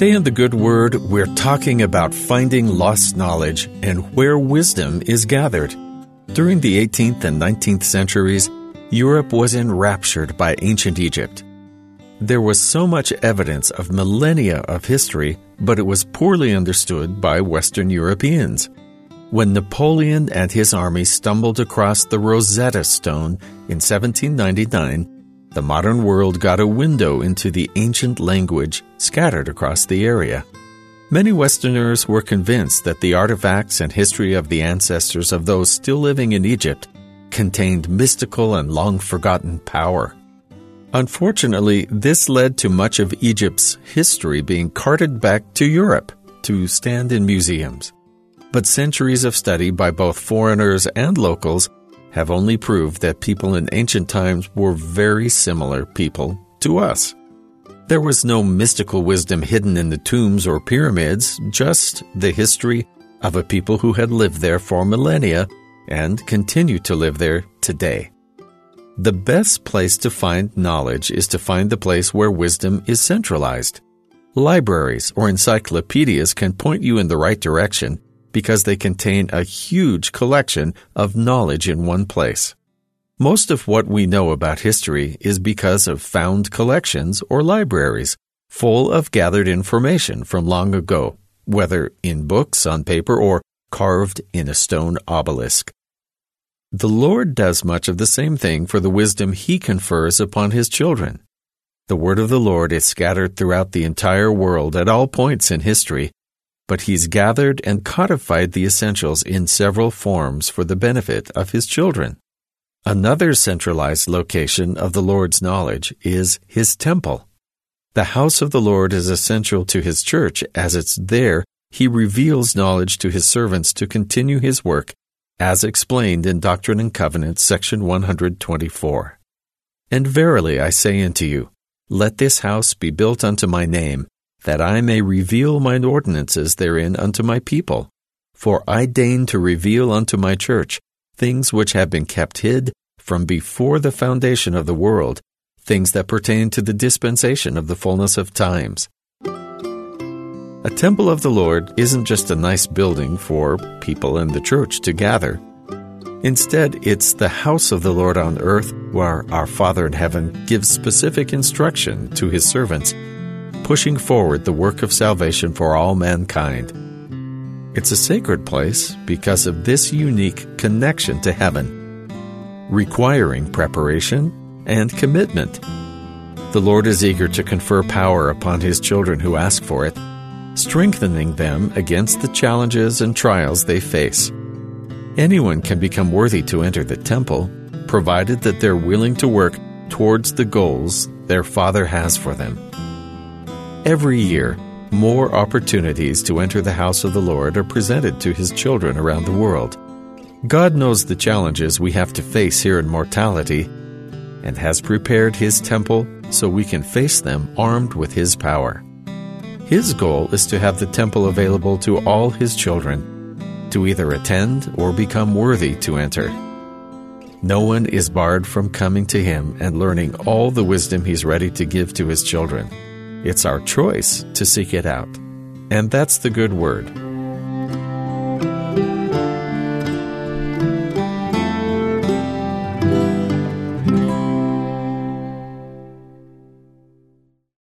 Today in the Good Word, we're talking about finding lost knowledge and where wisdom is gathered. During the 18th and 19th centuries, Europe was enraptured by ancient Egypt. There was so much evidence of millennia of history, but it was poorly understood by Western Europeans. When Napoleon and his army stumbled across the Rosetta Stone in 1799, the modern world got a window into the ancient language scattered across the area. Many Westerners were convinced that the artifacts and history of the ancestors of those still living in Egypt contained mystical and long forgotten power. Unfortunately, this led to much of Egypt's history being carted back to Europe to stand in museums but centuries of study by both foreigners and locals have only proved that people in ancient times were very similar people to us. There was no mystical wisdom hidden in the tombs or pyramids, just the history of a people who had lived there for millennia and continue to live there today. The best place to find knowledge is to find the place where wisdom is centralized. Libraries or encyclopedias can point you in the right direction because they contain a huge collection of knowledge in one place. Most of what we know about history is because of found collections or libraries full of gathered information from long ago, whether in books on paper or carved in a stone obelisk. The Lord does much of the same thing for the wisdom He confers upon His children. The word of the Lord is scattered throughout the entire world at all points in history but he's gathered and codified the essentials in several forms for the benefit of his children. Another centralized location of the Lord's knowledge is his temple. The house of the Lord is essential to his church as it's there he reveals knowledge to his servants to continue his work as explained in Doctrine and Covenants section 124. And verily I say unto you, let this house be built unto my name, that I may reveal mine ordinances therein unto my people. For I deign to reveal unto my church things which have been kept hid from before the foundation of the world, things that pertain to the dispensation of the fullness of times. A temple of the Lord isn't just a nice building for people in the church to gather. Instead, it's the house of the Lord on earth where our Father in heaven gives specific instruction to his servants pushing forward the work of salvation for all mankind. It's a sacred place because of this unique connection to heaven, requiring preparation and commitment. The Lord is eager to confer power upon His children who ask for it, strengthening them against the challenges and trials they face. Anyone can become worthy to enter the temple, provided that they're willing to work towards the goals their Father has for them. Every year, more opportunities to enter the house of the Lord are presented to His children around the world. God knows the challenges we have to face here in mortality and has prepared His temple so we can face them armed with His power. His goal is to have the temple available to all His children to either attend or become worthy to enter. No one is barred from coming to Him and learning all the wisdom He's ready to give to His children. It's our choice to seek it out. And that's the good word.